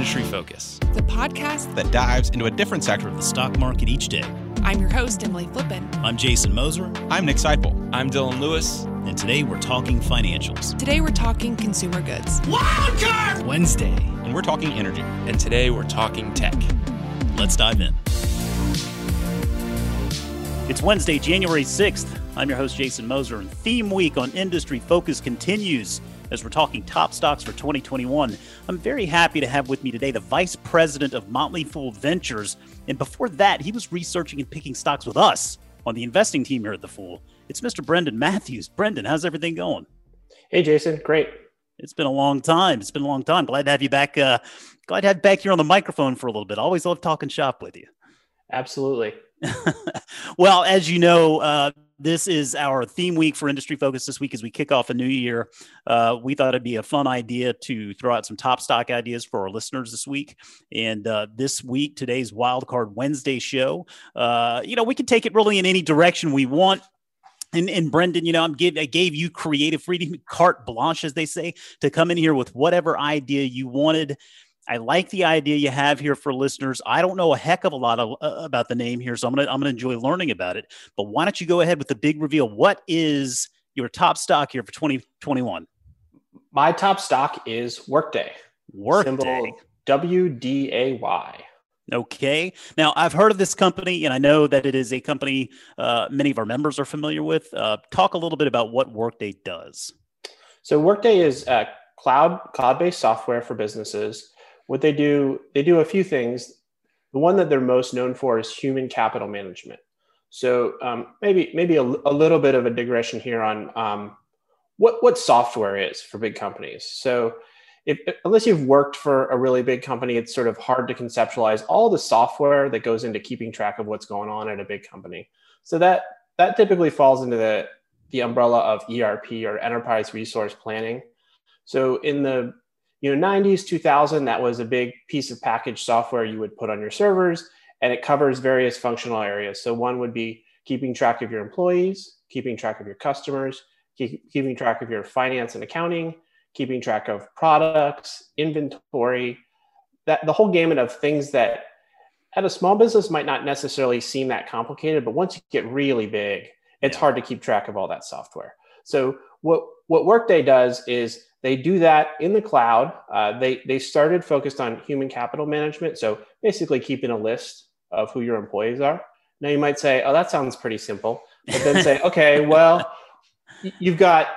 Industry Focus, the podcast that dives into a different sector of the stock market each day. I'm your host, Emily Flippen. I'm Jason Moser. I'm Nick Sciple. I'm Dylan Lewis. And today we're talking financials. Today we're talking consumer goods. Wildcard Wednesday. And we're talking energy. And today we're talking tech. Let's dive in. It's Wednesday, January 6th. I'm your host, Jason Moser, and theme week on Industry Focus continues as we're talking top stocks for 2021. I'm very happy to have with me today the Vice President of Motley Fool Ventures. And before that, he was researching and picking stocks with us on the investing team here at The Fool. It's Mr. Brendan Matthews. Brendan, how's everything going? Hey, Jason. Great. It's been a long time. It's been a long time. Glad to have you back. Uh, glad to have you back here on the microphone for a little bit. Always love talking shop with you. Absolutely. well, as you know, uh, this is our theme week for Industry Focus this week as we kick off a new year. Uh, we thought it'd be a fun idea to throw out some top stock ideas for our listeners this week. And uh, this week, today's Wildcard Wednesday show, uh, you know, we can take it really in any direction we want. And, and Brendan, you know, I'm give, I gave you creative freedom, carte blanche, as they say, to come in here with whatever idea you wanted. I like the idea you have here for listeners. I don't know a heck of a lot of, uh, about the name here, so I'm gonna I'm gonna enjoy learning about it. But why don't you go ahead with the big reveal? What is your top stock here for 2021? My top stock is Workday. Workday. W D A Y. Okay. Now, I've heard of this company, and I know that it is a company uh, many of our members are familiar with. Uh, talk a little bit about what Workday does. So, Workday is a cloud cloud-based software for businesses what they do, they do a few things. The one that they're most known for is human capital management. So um, maybe maybe a, a, little bit of a digression here on um, what what software is for big companies. So if, unless you've worked for a really big company, it's sort of hard to conceptualize all the software that goes into keeping track of what's going on at a big company. So that that typically falls into the the umbrella of ERP or enterprise resource planning. So in the you know 90s 2000 that was a big piece of packaged software you would put on your servers and it covers various functional areas so one would be keeping track of your employees keeping track of your customers keep, keeping track of your finance and accounting keeping track of products inventory that the whole gamut of things that at a small business might not necessarily seem that complicated but once you get really big it's yeah. hard to keep track of all that software so what what workday does is they do that in the cloud. Uh, they they started focused on human capital management, so basically keeping a list of who your employees are. Now you might say, "Oh, that sounds pretty simple," but then say, "Okay, well, you've got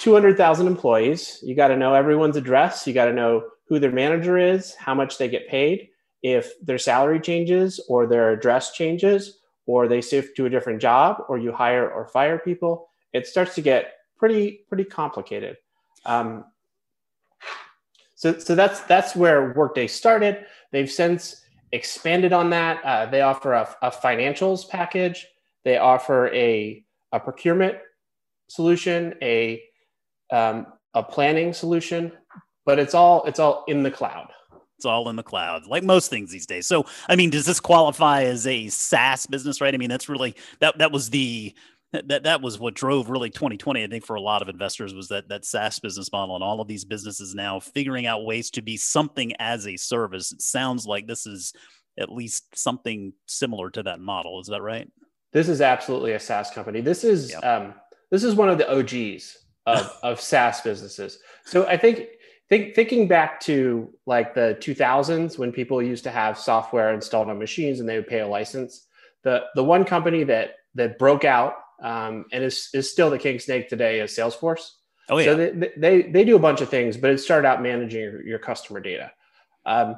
200,000 employees. You got to know everyone's address. You got to know who their manager is, how much they get paid, if their salary changes or their address changes, or they shift to a different job, or you hire or fire people. It starts to get pretty pretty complicated. Um, so, so that's that's where Workday started. They've since expanded on that. Uh, they offer a, a, financials package. They offer a, a procurement solution, a um, a planning solution, but it's all it's all in the cloud. It's all in the cloud, like most things these days. So, I mean, does this qualify as a SaaS business, right? I mean, that's really that that was the that that was what drove really 2020 i think for a lot of investors was that that saas business model and all of these businesses now figuring out ways to be something as a service. It sounds like this is at least something similar to that model. Is that right? This is absolutely a saas company. This is yep. um, this is one of the og's of, of saas businesses. So i think think thinking back to like the 2000s when people used to have software installed on machines and they would pay a license the the one company that that broke out um, and is, is still the king snake today is Salesforce. Oh yeah. So they, they, they do a bunch of things, but it started out managing your, your customer data. Um,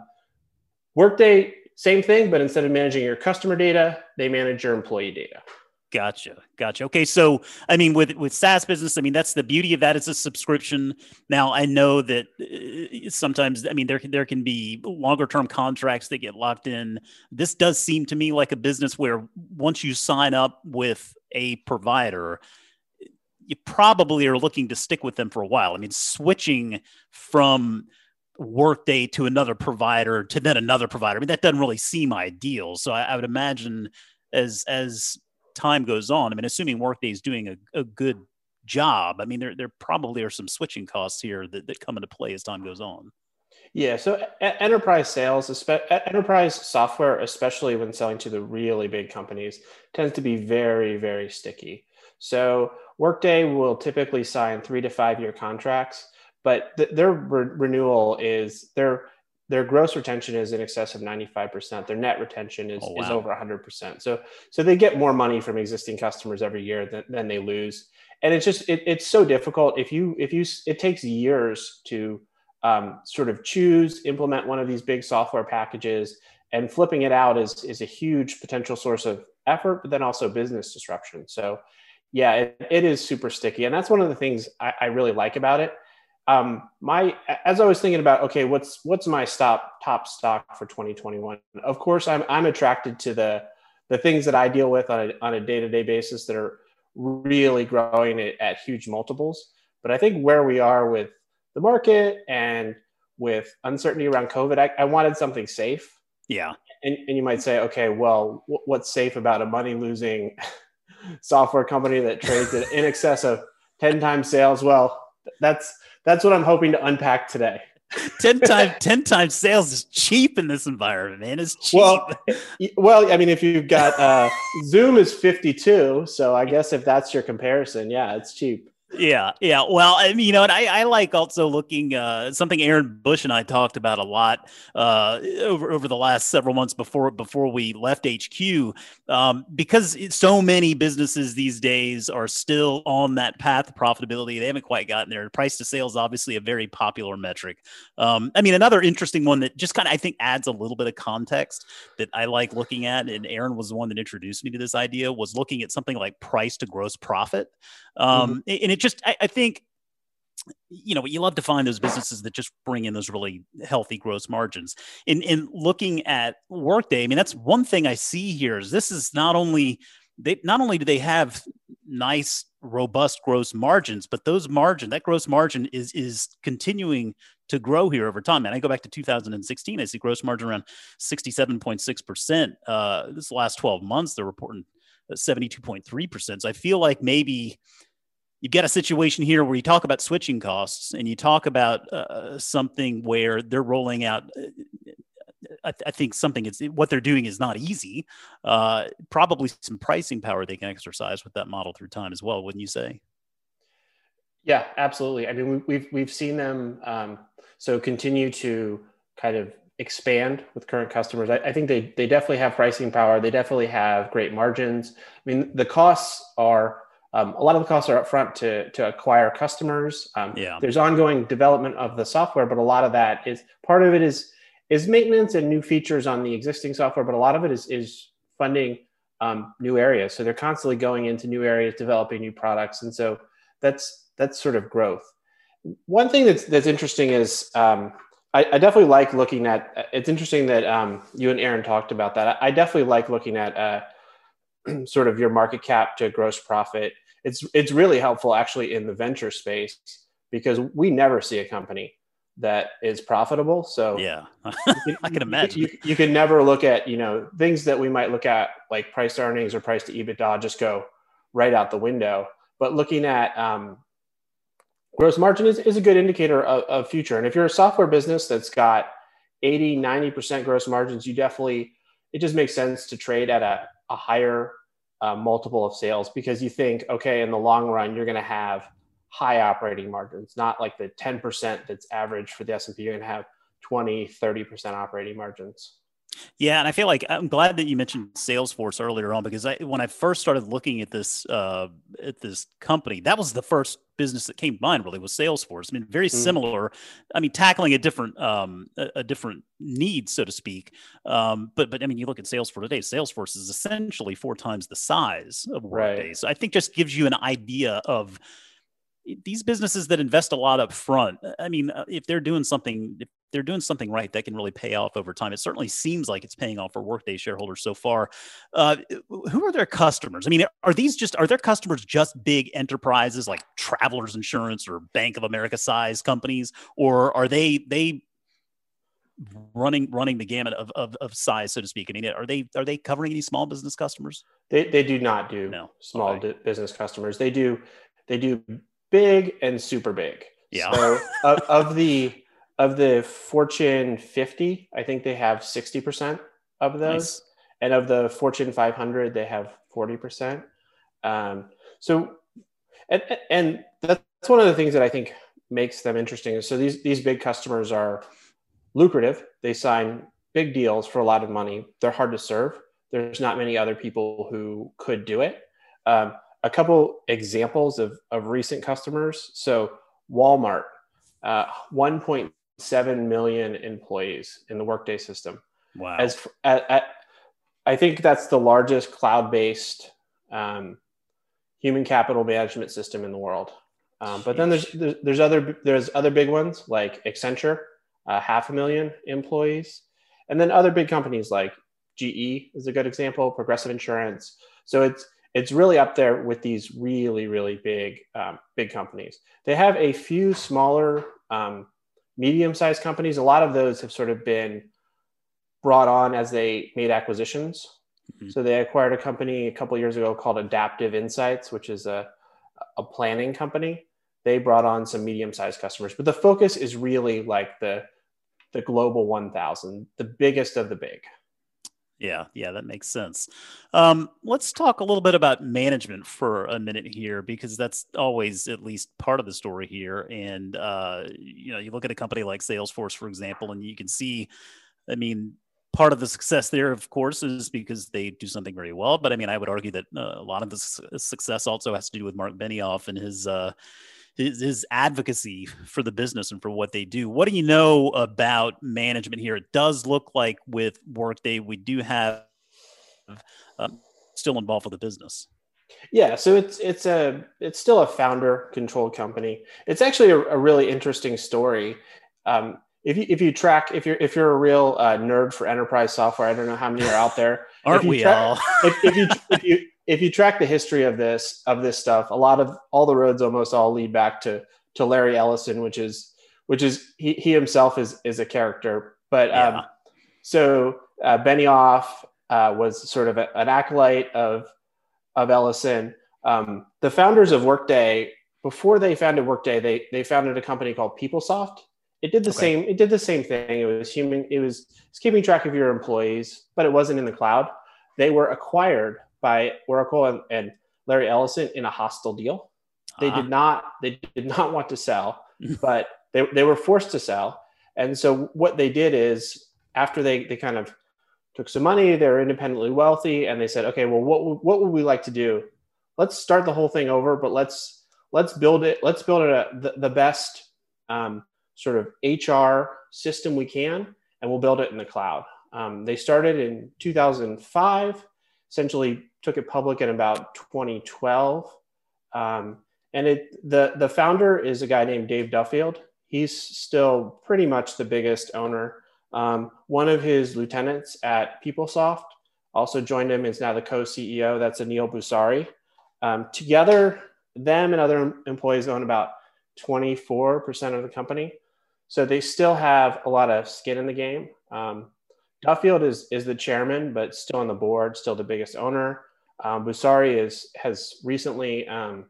Workday, same thing, but instead of managing your customer data, they manage your employee data. Gotcha. Gotcha. Okay. So, I mean, with, with SaaS business, I mean, that's the beauty of that. It's a subscription. Now, I know that uh, sometimes, I mean, there, there can be longer term contracts that get locked in. This does seem to me like a business where once you sign up with a provider, you probably are looking to stick with them for a while. I mean, switching from Workday to another provider to then another provider, I mean, that doesn't really seem ideal. So I, I would imagine as, as, time goes on, I mean, assuming Workday is doing a, a good job, I mean, there, there probably are some switching costs here that, that come into play as time goes on. Yeah, so enterprise sales, enterprise software, especially when selling to the really big companies, tends to be very, very sticky. So Workday will typically sign three to five year contracts, but th- their re- renewal is their their gross retention is in excess of 95%. Their net retention is, oh, wow. is over 100%. So so they get more money from existing customers every year than, than they lose. And it's just it, it's so difficult if you if you it takes years to um, sort of choose, implement one of these big software packages, and flipping it out is, is a huge potential source of effort, but then also business disruption. So, yeah, it, it is super sticky. And that's one of the things I, I really like about it. Um, my as I was thinking about, okay, what's what's my stop top stock for 2021? Of course, I'm I'm attracted to the the things that I deal with on a on a day to day basis that are really growing at, at huge multiples. But I think where we are with the market and with uncertainty around COVID, I, I wanted something safe. Yeah. And, and you might say, okay, well, w- what's safe about a money losing software company that trades at in excess of 10 times sales? Well, that's that's what I'm hoping to unpack today. 10 times 10 times sales is cheap in this environment man it's cheap well, well i mean if you've got uh, zoom is 52 so i guess if that's your comparison yeah it's cheap yeah, yeah. Well, I mean, you know, and I, I like also looking uh, something Aaron Bush and I talked about a lot uh, over over the last several months before before we left HQ, um, because so many businesses these days are still on that path to profitability. They haven't quite gotten there. Price to sales, obviously, a very popular metric. Um, I mean, another interesting one that just kind of I think adds a little bit of context that I like looking at, and Aaron was the one that introduced me to this idea was looking at something like price to gross profit. Um, mm-hmm. And it just, I, I think, you know, you love to find those businesses that just bring in those really healthy gross margins. In in looking at Workday, I mean, that's one thing I see here is this is not only they not only do they have nice robust gross margins but those margin that gross margin is is continuing to grow here over time and i go back to 2016 i see gross margin around 67.6% uh this last 12 months they're reporting 72.3%. So I feel like maybe you've got a situation here where you talk about switching costs and you talk about uh, something where they're rolling out. Uh, I, th- I, think something is what they're doing is not easy. Uh, probably some pricing power they can exercise with that model through time as well, wouldn't you say? Yeah, absolutely. I mean, we've we've seen them um, so continue to kind of expand with current customers. I, I, think they they definitely have pricing power. They definitely have great margins. I mean, the costs are um, a lot of the costs are upfront to to acquire customers. Um, yeah. There's ongoing development of the software, but a lot of that is part of it is is maintenance and new features on the existing software, but a lot of it is is funding um, new areas. So they're constantly going into new areas, developing new products, and so that's that's sort of growth. One thing that's that's interesting is um, I, I, definitely like looking at. It's interesting that um, you and Aaron talked about that. I, I definitely like looking at uh, sort of your market cap to gross profit. It's it's really helpful actually in the venture space because we never see a company that is profitable. So yeah, I can imagine. You, you, can never look at you know things that we might look at like price earnings or price to EBITDA just go right out the window. But looking at um, gross margin is, is a good indicator of, of future. And if you're a software business that's got 80, 90% gross margins, you definitely, it just makes sense to trade at a, a higher uh, multiple of sales because you think, okay, in the long run, you're going to have high operating margins, not like the 10% that's average for the S&P. You're going to have 20, 30% operating margins. Yeah, and I feel like I'm glad that you mentioned Salesforce earlier on because I, when I first started looking at this uh, at this company, that was the first business that came to mind. Really, was Salesforce. I mean, very mm. similar. I mean, tackling a different um, a, a, different need, so to speak. Um, but but I mean, you look at Salesforce today. Salesforce is essentially four times the size of Workday. Right. So I think just gives you an idea of these businesses that invest a lot up front i mean uh, if they're doing something if they're doing something right that can really pay off over time it certainly seems like it's paying off for workday shareholders so far uh, who are their customers i mean are these just are their customers just big enterprises like travelers insurance or bank of america size companies or are they they running running the gamut of, of, of size so to speak i mean are they are they covering any small business customers they, they do not do no. small okay. business customers they do they do big and super big. Yeah. So of, of, the of the Fortune 50, I think they have 60% of those. Nice. And of the Fortune 500, they have 40%. Um, so, and, and that's one of the things that I think makes them interesting. So these, these big customers are lucrative. They sign big deals for a lot of money. They're hard to serve. There's not many other people who could do it. Um, a couple examples of, of recent customers. So Walmart, uh, 1.7 million employees in the Workday system. Wow. As at, at, I think that's the largest cloud-based um, human capital management system in the world. Um, but then there's, there's, there's other there's other big ones like Accenture, uh, half a million employees, and then other big companies like GE is a good example, Progressive Insurance. So it's it's really up there with these really really big um, big companies. They have a few smaller um, medium sized companies. A lot of those have sort of been brought on as they made acquisitions. Mm-hmm. So they acquired a company a couple years ago called Adaptive Insights, which is a a planning company. They brought on some medium sized customers, but the focus is really like the the global 1000, the biggest of the big. Yeah, yeah, that makes sense. Um, let's talk a little bit about management for a minute here, because that's always at least part of the story here. And uh, you know, you look at a company like Salesforce, for example, and you can see, I mean, part of the success there, of course, is because they do something very well. But I mean, I would argue that uh, a lot of the success also has to do with Mark Benioff and his uh, his, his advocacy for the business and for what they do. What do you know about management here? It does look like with Workday, we do have um, still involved with the business. Yeah, so it's it's a it's still a founder controlled company. It's actually a, a really interesting story. Um, if you if you track if you're if you're a real uh, nerd for enterprise software, I don't know how many are out there. Aren't we track, all? if, if you if you if you track the history of this of this stuff, a lot of all the roads almost all lead back to to Larry Ellison, which is which is he, he himself is is a character. But yeah. um, so uh, Benioff uh, was sort of a, an acolyte of of Ellison. Um, the founders of Workday, before they founded Workday, they they founded a company called PeopleSoft. It did the okay. same. It did the same thing. It was human. It was, it was keeping track of your employees, but it wasn't in the cloud. They were acquired by Oracle and, and Larry Ellison in a hostile deal. They uh-huh. did not they did not want to sell, but they, they were forced to sell. And so what they did is after they they kind of took some money, they were independently wealthy, and they said, okay, well, what what would we like to do? Let's start the whole thing over, but let's let's build it. Let's build it a, the, the best um, sort of HR system we can, and we'll build it in the cloud. Um, they started in 2005, essentially took it public in about 2012. Um, and it the the founder is a guy named Dave Duffield. He's still pretty much the biggest owner. Um, one of his lieutenants at PeopleSoft also joined him. Is now the co-CEO. That's Aneel Bhusri. Um, together, them and other employees own about 24% of the company. So they still have a lot of skin in the game. Um, Duffield is is the chairman, but still on the board, still the biggest owner. Um, Bhusri is has recently, um,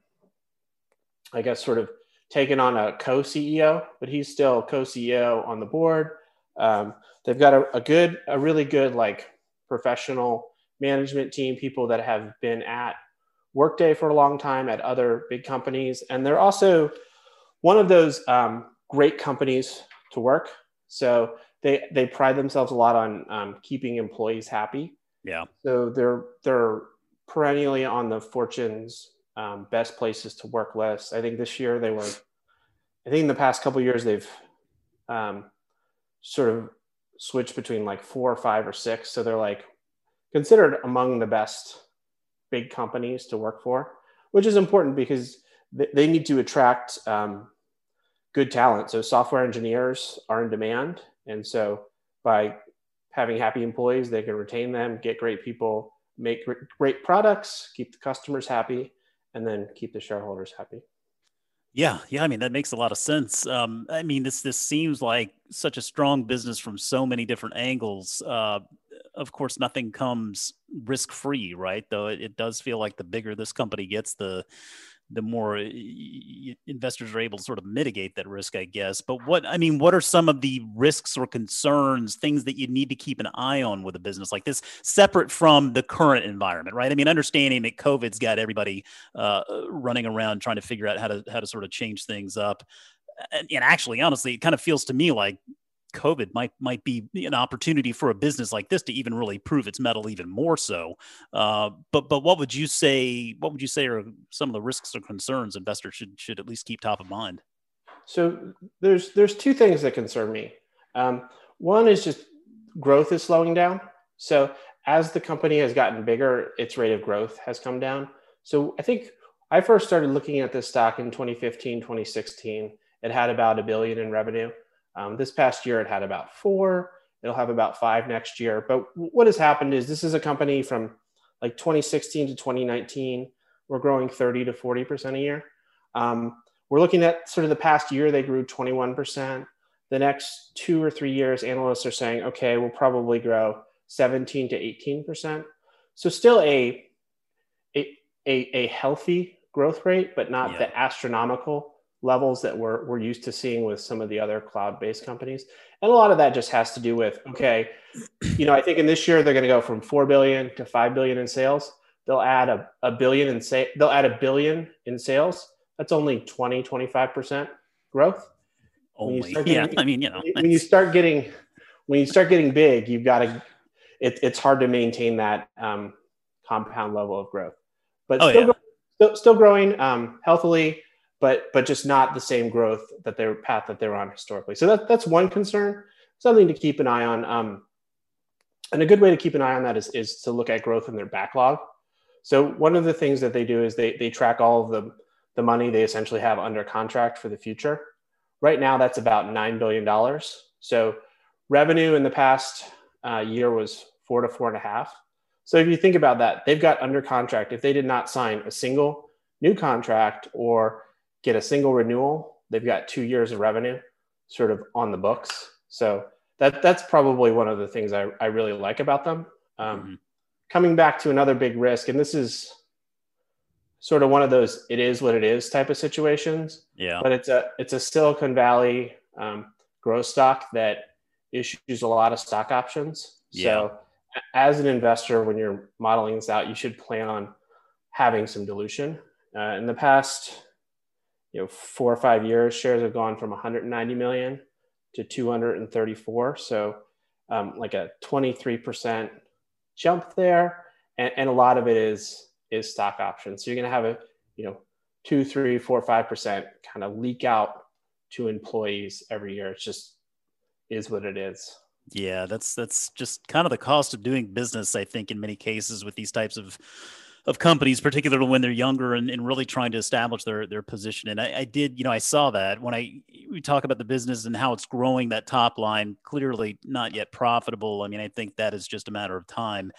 I guess, sort of taken on a co-CEO, but he's still co-CEO on the board. Um, they've got a, a, good, a really good like professional management team, people that have been at Workday for a long time at other big companies, and they're also one of those um, great companies to work. So they they pride themselves a lot on um, keeping employees happy. Yeah. So they're they're perennially on the Fortune's um, best places to work list. I think this year they were, I think in the past couple years they've um, sort of switched between like four or five or six. So they're like considered among the best big companies to work for, which is important because they need to attract um, good talent. So software engineers are in demand. And so by having happy employees, they can retain them, get great people make great products, keep the customers happy, and then keep the shareholders happy. Yeah, yeah. I mean, that makes a lot of sense. Um, I mean, this this seems like such a strong business from so many different angles. Uh, of course, nothing comes risk free, right? Though it, it, does feel like the bigger this company gets, the the more investors are able to sort of mitigate that risk, I guess. But what I mean, what are some of the risks or concerns, things that you need to keep an eye on with a business like this, separate from the current environment, right? I mean, understanding that COVID's got everybody uh, running around trying to figure out how to how to sort of change things up. And, and actually, honestly, it kind of feels to me like COVID might might be an opportunity for a business like this to even really prove its mettle even more so. Uh, but but what would you say? What would you say are some of the risks or concerns investors should should at least keep top of mind? So there's there's two things that concern me. Um, one is just growth is slowing down. So as the company has gotten bigger, its rate of growth has come down. So I think I first started looking at this stock in 2015, 2016. It had about a billion in revenue. Um, this past year, it had about four. It'll have about five next year. But what has happened is this is a company from like 2016 to 2019. We're growing 30 to 40% a year. Um, we're looking at sort of the past year, they grew 21%. The next two or three years, analysts are saying, okay, we'll probably grow 17 to 18%. So still a, a, a, a healthy growth rate, but not yeah. the astronomical levels that we're, we're used to seeing with some of the other cloud-based companies. And a lot of that just has to do with okay you know i think in this year they're going to go from 4 billion to 5 billion in sales. They'll add a, a billion in say they'll add a billion in sales. That's only 20 25% growth. Only getting, yeah i mean you know. when you start getting when you start getting big you've got to it, it's hard to maintain that um, compound level of growth. But oh, still, yeah. still, still growing um, healthily but but just not the same growth that their path that they're on historically. So that, that's one concern, something to keep an eye on. Um, and a good way to keep an eye on that is, is to look at growth in their backlog. So one of the things that they do is they, they track all of the, the money they essentially have under contract for the future. Right now, that's about $9 billion. So revenue in the past uh, year was four to four and a half. So if you think about that, they've got under contract, if they did not sign a single new contract or get a single renewal, they've got two years of revenue sort of on the books. So that that's probably one of the things I, I really like about them. Um, mm-hmm. Coming back to another big risk, and this is sort of one of those it is what it is type of situations. Yeah. But it's a it's a Silicon Valley um, growth stock that issues a lot of stock options. Yeah. So as an investor, when you're modeling this out, you should plan on having some dilution. Uh, in the past you know four or five years shares have gone from 190 million to 234 so um, like a 23% jump there. And, and, a lot of it is is stock options. So you're going to have a you know two three four five percent kind of leak out to employees every year. It's just is what it is. Yeah that's that's just kind of the cost of doing business i think in many cases with these types of of companies, particularly when they're younger and, and really trying to establish their their position. And I, I, did, you know, I saw that when I we talk about the business and how it's growing that top line, clearly not yet profitable. I mean, I think that is just a matter of time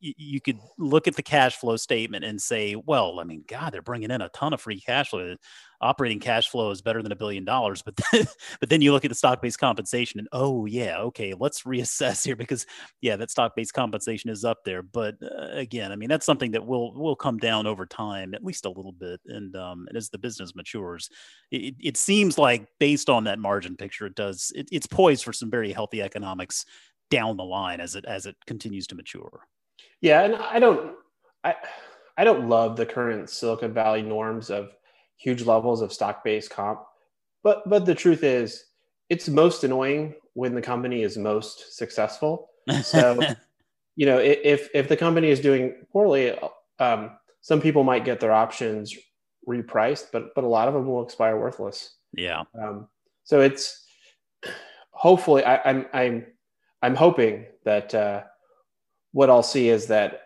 you could look at the cash flow statement and say, well, I mean, God, they're bringing in a ton of free cash flow. Operating cash flow is better than a billion dollars, but then, but then you look at the stock based compensation and oh yeah, okay, let's reassess here because yeah, that stock based compensation is up there. But uh, again, I mean, that's something that will will come down over time, at least a little bit, and um, and as the business matures, it, it seems like based on that margin picture, it does it, it's poised for some very healthy economics down the line as it as it continues to mature. Yeah, and I don't I I don't love the current Silicon Valley norms of huge levels of stock-based comp. But but the truth is it's most annoying when the company is most successful. So, you know, if if the company is doing poorly, um, some people might get their options repriced, but but a lot of them will expire worthless. Yeah. Um, so it's hopefully I, I'm I'm I'm hoping that uh, what I'll see is that,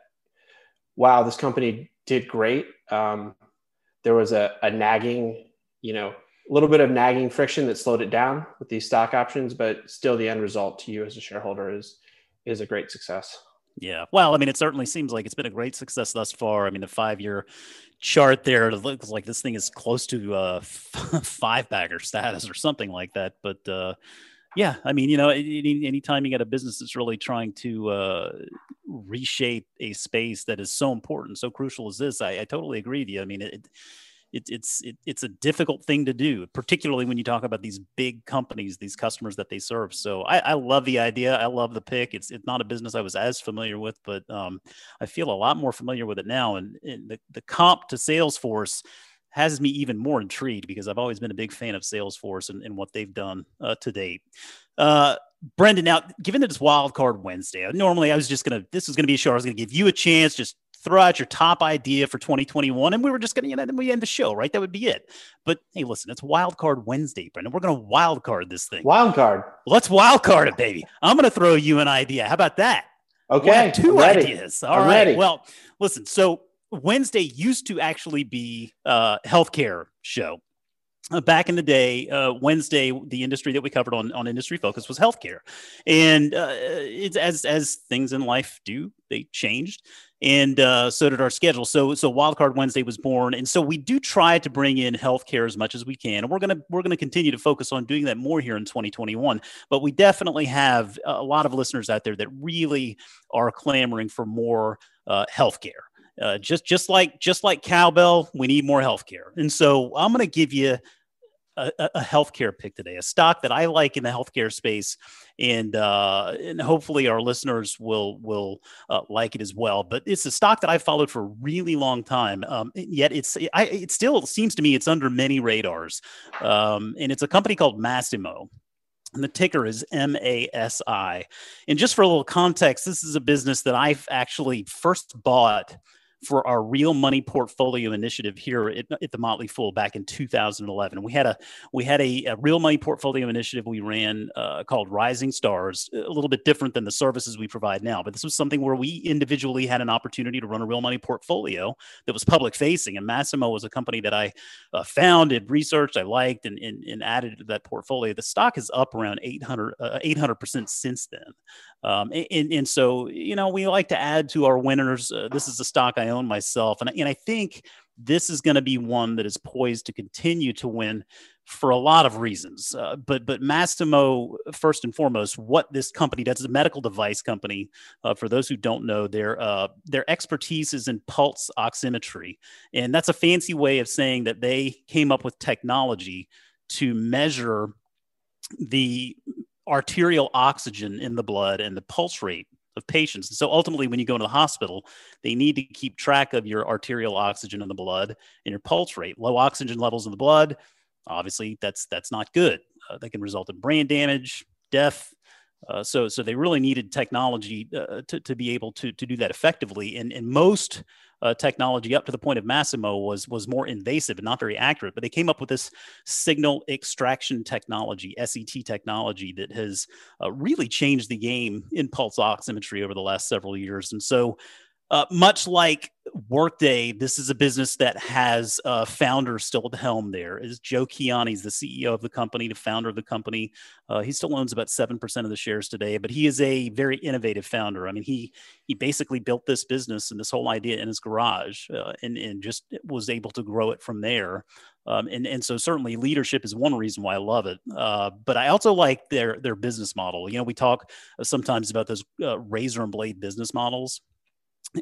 wow, this company did great. Um, there was a, a nagging, you know, a little bit of nagging friction that slowed it down with these stock options, but still the end result to you as a shareholder is is a great success. Yeah. Well, I mean, it certainly seems like it's been a great success thus far. I mean, the five year chart there, looks like this thing is close to uh, five bagger status or something like that. But uh, yeah, I mean, you know, any, anytime you got a business that's really trying to uh, reshape a space that is so important, so crucial as this, I, I totally agree with you. I mean, it, it, it's it, it's a difficult thing to do, particularly when you talk about these big companies, these customers that they serve. So I, I love the idea. I love the pick. It's it's not a business I was as familiar with, but um, I feel a lot more familiar with it now. And, and the the comp to Salesforce has me even more intrigued because I've always been a big fan of Salesforce and, and what they've done uh, to date. Uh, Brendan, now given that it's Wild Card Wednesday, normally I was just gonna this was gonna be a show I was gonna give you a chance, just throw out your top idea for 2021, and we were just gonna, you know, then we end the show, right? That would be it. But hey, listen, it's Wild Card Wednesday, Brendan. We're gonna wild card this thing. Wild card. Let's wild card it, baby. I'm gonna throw you an idea. How about that? Okay, 2 ideas. All I'm right. ready. Well, listen. So Wednesday used to actually be a healthcare show. Uh, back in the day, uh, Wednesday, the industry that we covered on, on Industry Focus was healthcare, and uh, it's as as things in life do, they changed, and uh, so did our schedule. So so Wildcard Wednesday was born, and so we do try to bring in healthcare as much as we can, and we're gonna we're gonna continue to focus on doing that more here in 2021. But we definitely have a lot of listeners out there that really are clamoring for more uh, healthcare. Uh, just just like just like cowbell, we need more healthcare, and so I'm going to give you a, a healthcare pick today, a stock that I like in the healthcare space, and uh, and hopefully our listeners will will uh, like it as well. But it's a stock that I've followed for a really long time. Um, yet it's I, it still seems to me it's under many radars, um, and it's a company called Masimo. And the ticker is MASI. And just for a little context, this is a business that I've actually first bought for our real money portfolio initiative here at, at, the Motley Fool back in 2011. We had a we had a, a real money portfolio initiative we ran uh, called Rising Stars, a little bit different than the services we provide now. But this was something where we individually had an opportunity to run a real money portfolio that was public facing. And Masimo was a company that I uh, founded, researched, I liked, and, and, and, added to that portfolio. The stock is up around 800 uh, 800% since then. Um, and, and so, you know, we like to add to our winners. Uh, this is a stock I own myself. And, and I think this is going to be one that is poised to continue to win for a lot of reasons. Uh, but but Masimo, first and foremost, what this company does is a medical device company. Uh, for those who don't know, their uh, their expertise is in pulse oximetry, and that's a fancy way of saying that they came up with technology to measure the arterial oxygen in the blood and the pulse rate of patients. And so ultimately, when you go into the hospital, they need to keep track of your arterial oxygen in the blood and your pulse rate. Low oxygen levels in the blood, obviously, that's that's not good. Uh, that can result in brain damage, death. Uh, so, so they really needed technology uh, to, to be able to, to do that effectively. And, and most uh, technology up to the point of Masimo was was more invasive and not very accurate. But they came up with this signal extraction technology, SET technology, that has uh, really changed the game in pulse oximetry over the last several years. And so uh, much like Workday, this is a business that has a founder still at the helm. There is Joe Kiani, he's the CEO of the company, the founder of the company. Uh, he still owns about seven percent of the shares today, but he is a very innovative founder. I mean, he he basically built this business and this whole idea in his garage, uh, and and just was able to grow it from there. Um, and and so certainly leadership is one reason why I love it. Uh, but I also like their their business model. You know, we talk sometimes about those uh, razor and blade business models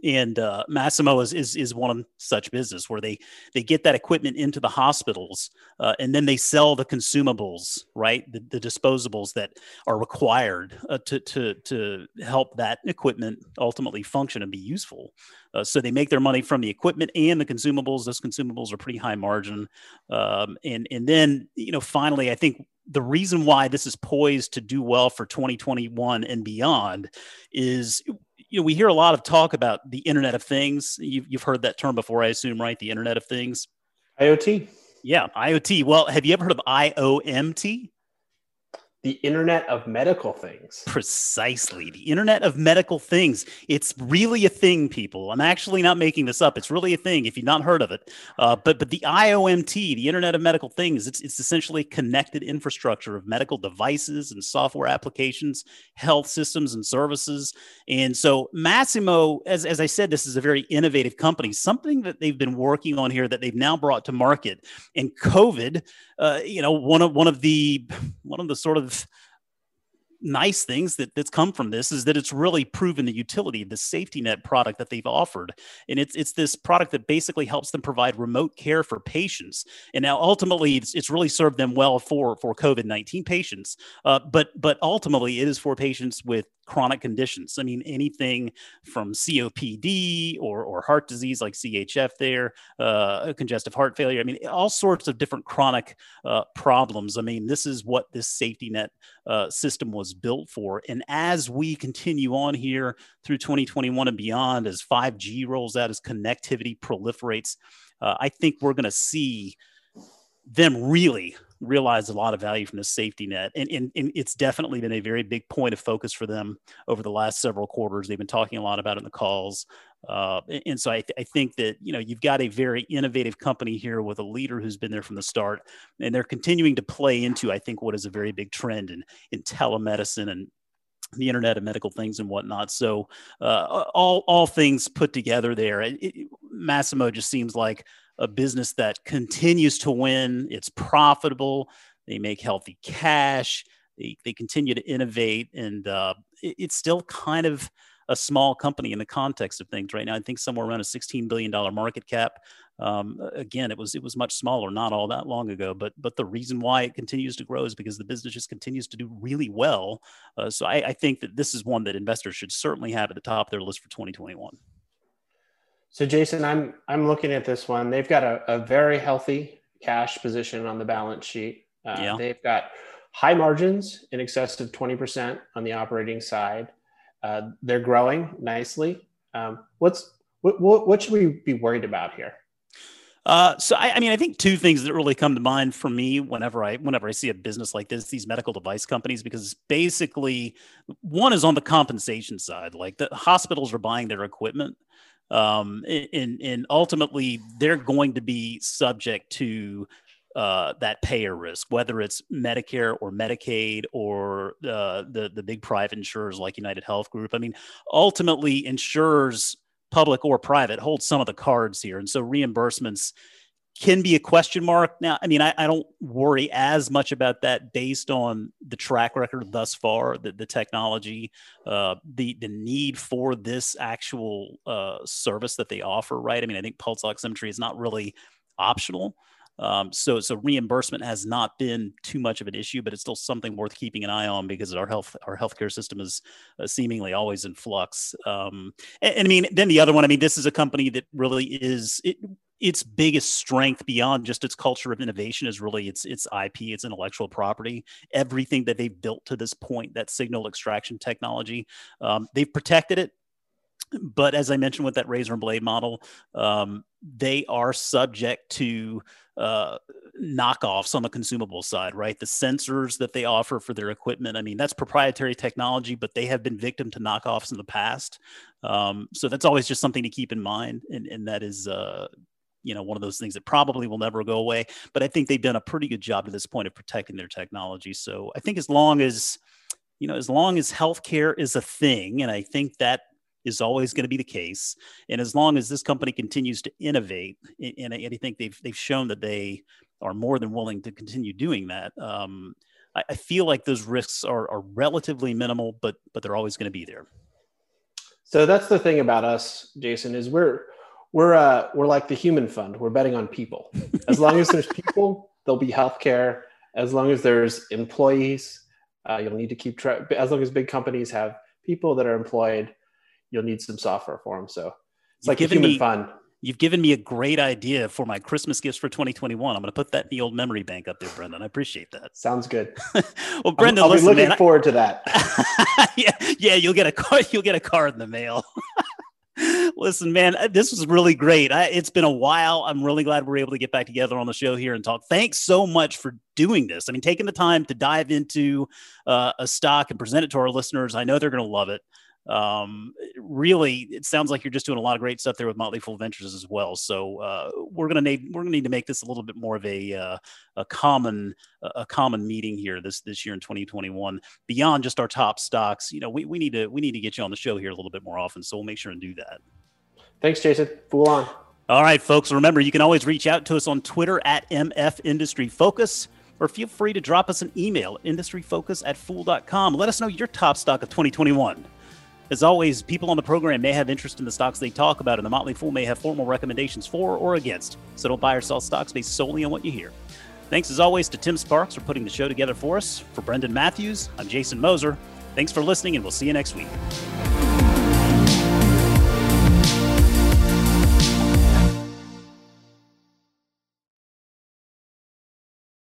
and uh, Masimo is, is is one such business where they they get that equipment into the hospitals uh, and then they sell the consumables, right? The, the disposables that are required uh, to to to help that equipment ultimately function and be useful. Uh, so they make their money from the equipment and the consumables. Those consumables are pretty high margin, um, and and then you know finally, I think the reason why this is poised to do well for 2021 and beyond is you know, we hear a lot of talk about the Internet of Things. You've, you've heard that term before, I assume, right? The Internet of Things. IoT. Yeah, IoT. Well, have you ever heard of IOMT? The internet of medical things. Precisely. The internet of medical things. It's really a thing people. I'm actually not making this up. It's really a thing if you've not heard of it. Uh, but but the iomt the internet of medical things it's, it's essentially connected infrastructure of medical devices and software applications health systems and services. And so masimo as, as i said this is a very innovative company. Something that they've been working on here that they've now brought to market. And covid uh, you know one of one of the one of the sort of nice things that that's come from this is that it's really proven the utility the safety net product that they've offered. And it's it's this product that basically helps them provide remote care for patients. And now ultimately it's, it's really served them well for for covid-19 patients. Uh, but but ultimately it is for patients with chronic conditions. I mean, anything from COPD or, or heart disease like CHF there, uh, congestive heart failure. I mean, all sorts of different chronic uh, problems. I mean, this is what this safety net uh, system was built for. And as we continue on here through 2021 and beyond, as 5G rolls out, as connectivity proliferates, uh, I think we're going to see them really realized a lot of value from the safety net. And, and, and, it's definitely been a very big point of focus for them over the last several quarters. They've been talking a lot about it in the calls. Uh, and so I, th- I, think that, you know, you've got a very innovative company here with a leader who's been there from the start. And they're continuing to play into, I think, what is a very big trend in, in telemedicine and the internet of medical things and whatnot. So uh, all, all things put together there, it, it, Masimo just seems like a business that continues to win. It's profitable. They make healthy cash. They, they continue to innovate. And uh, it, it's still kind of a small company in the context of things right now. I think somewhere around a $16 billion market cap. Um, again, it was it was much smaller not all that long ago, but but the reason why it continues to grow is because the business just continues to do really well. Uh, so I, I think that this is one that investors should certainly have at the top of their list for 2021. So Jason, I'm I'm looking at this one. They've got a, a very healthy cash position on the balance sheet. Uh, yeah. They've got high margins in excess of 20% on the operating side. Uh, they're growing nicely. Um, what's what, what, what should we be worried about here? Uh, so I, I, mean, I think two things that really come to mind for me whenever I whenever I see a business like this, these medical device companies, because basically one is on the compensation side, like the hospitals are buying their equipment, um, and and ultimately they're going to be subject to uh, that payer risk, whether it's Medicare or Medicaid or uh, the the big private insurers like United Health Group. I mean, ultimately, insurers, public or private, hold some of the cards here, and so reimbursements can be a question mark. Now, I mean, I, I, don't worry as much about that based on the track record thus far, the, the technology, uh, the the need for this actual uh, service that they offer. Right? I mean, I think pulse oximetry is not really optional. Um, so, so reimbursement has not been too much of an issue, but it's still something worth keeping an eye on because our health, our healthcare system is uh, seemingly always in flux. Um, and, and, I mean, then the other one, I mean, this is a company that really is it, its biggest strength beyond just its culture of innovation is really its its IP, its intellectual property. Everything that they've built to this point, that signal extraction technology, um, they've protected it. But as I mentioned with that razor and blade model, um, they are subject to uh, knockoffs on the consumable side, right? The sensors that they offer for their equipment, I mean, that's proprietary technology, but they have been victim to knockoffs in the past. Um, so that's always just something to keep in mind. And, and that is, uh, you know one of those things that probably will never go away but i think they've done a pretty good job to this point of protecting their technology. So i think as long as you know as long as healthcare is a thing and i think that is always going to be the case and as long as this company continues to innovate and, i think they've, they've shown that they are more than willing to continue doing that um, I, I feel like those risks are, are relatively minimal but but they're always going to be there. So that's the thing about us jason is we're we're uh, we're like the human fund. We're betting on people. As long as there's people, there'll be healthcare. As long as there's employees, uh, you'll need to keep track. As long as big companies have people that are employed, you'll need some software for them. So it's You've like a human me, fund. You've given me a great idea for my Christmas gifts for 2021. I'm going to put that in the old memory bank up there, Brendan. I appreciate that. Sounds good. well, Brendan, I'll, I'll listen, be looking man, forward to that. yeah, yeah, you'll get a card. You'll get a card in the mail. Listen, man, uh, this was really great. I, it's been a while. I'm really glad we're able to get back together on the show here and talk. Thanks so much for doing this. I mean, taking the time to dive into uh, a stock and present it to our listeners. I know they're going to love it um, really, it sounds like you're just doing a lot of great stuff there with Motley Fool Ventures as well. So uh, we're gonna need we're gonna need to make this a little bit more of a uh, a common a common meeting here this this year in 2021 beyond just our top stocks. You know, we, we need to we need to get you on the show here a little bit more often. So we'll make sure and do that. Thanks, Jason. Fool on. All right, folks. Remember, you can always reach out to us on Twitter at MF Industry Focus. or feel free to drop us an email at industryfocus at fool.com. Let us know your top stock of 2021. As always, people on the program may have interest in the stocks they talk about, and the Motley Fool may have formal recommendations for or against. So don't buy or sell stocks based solely on what you hear. Thanks as always to Tim Sparks for putting the show together for us. For Brendan Matthews, I'm Jason Moser. Thanks for listening, and we'll see you next week.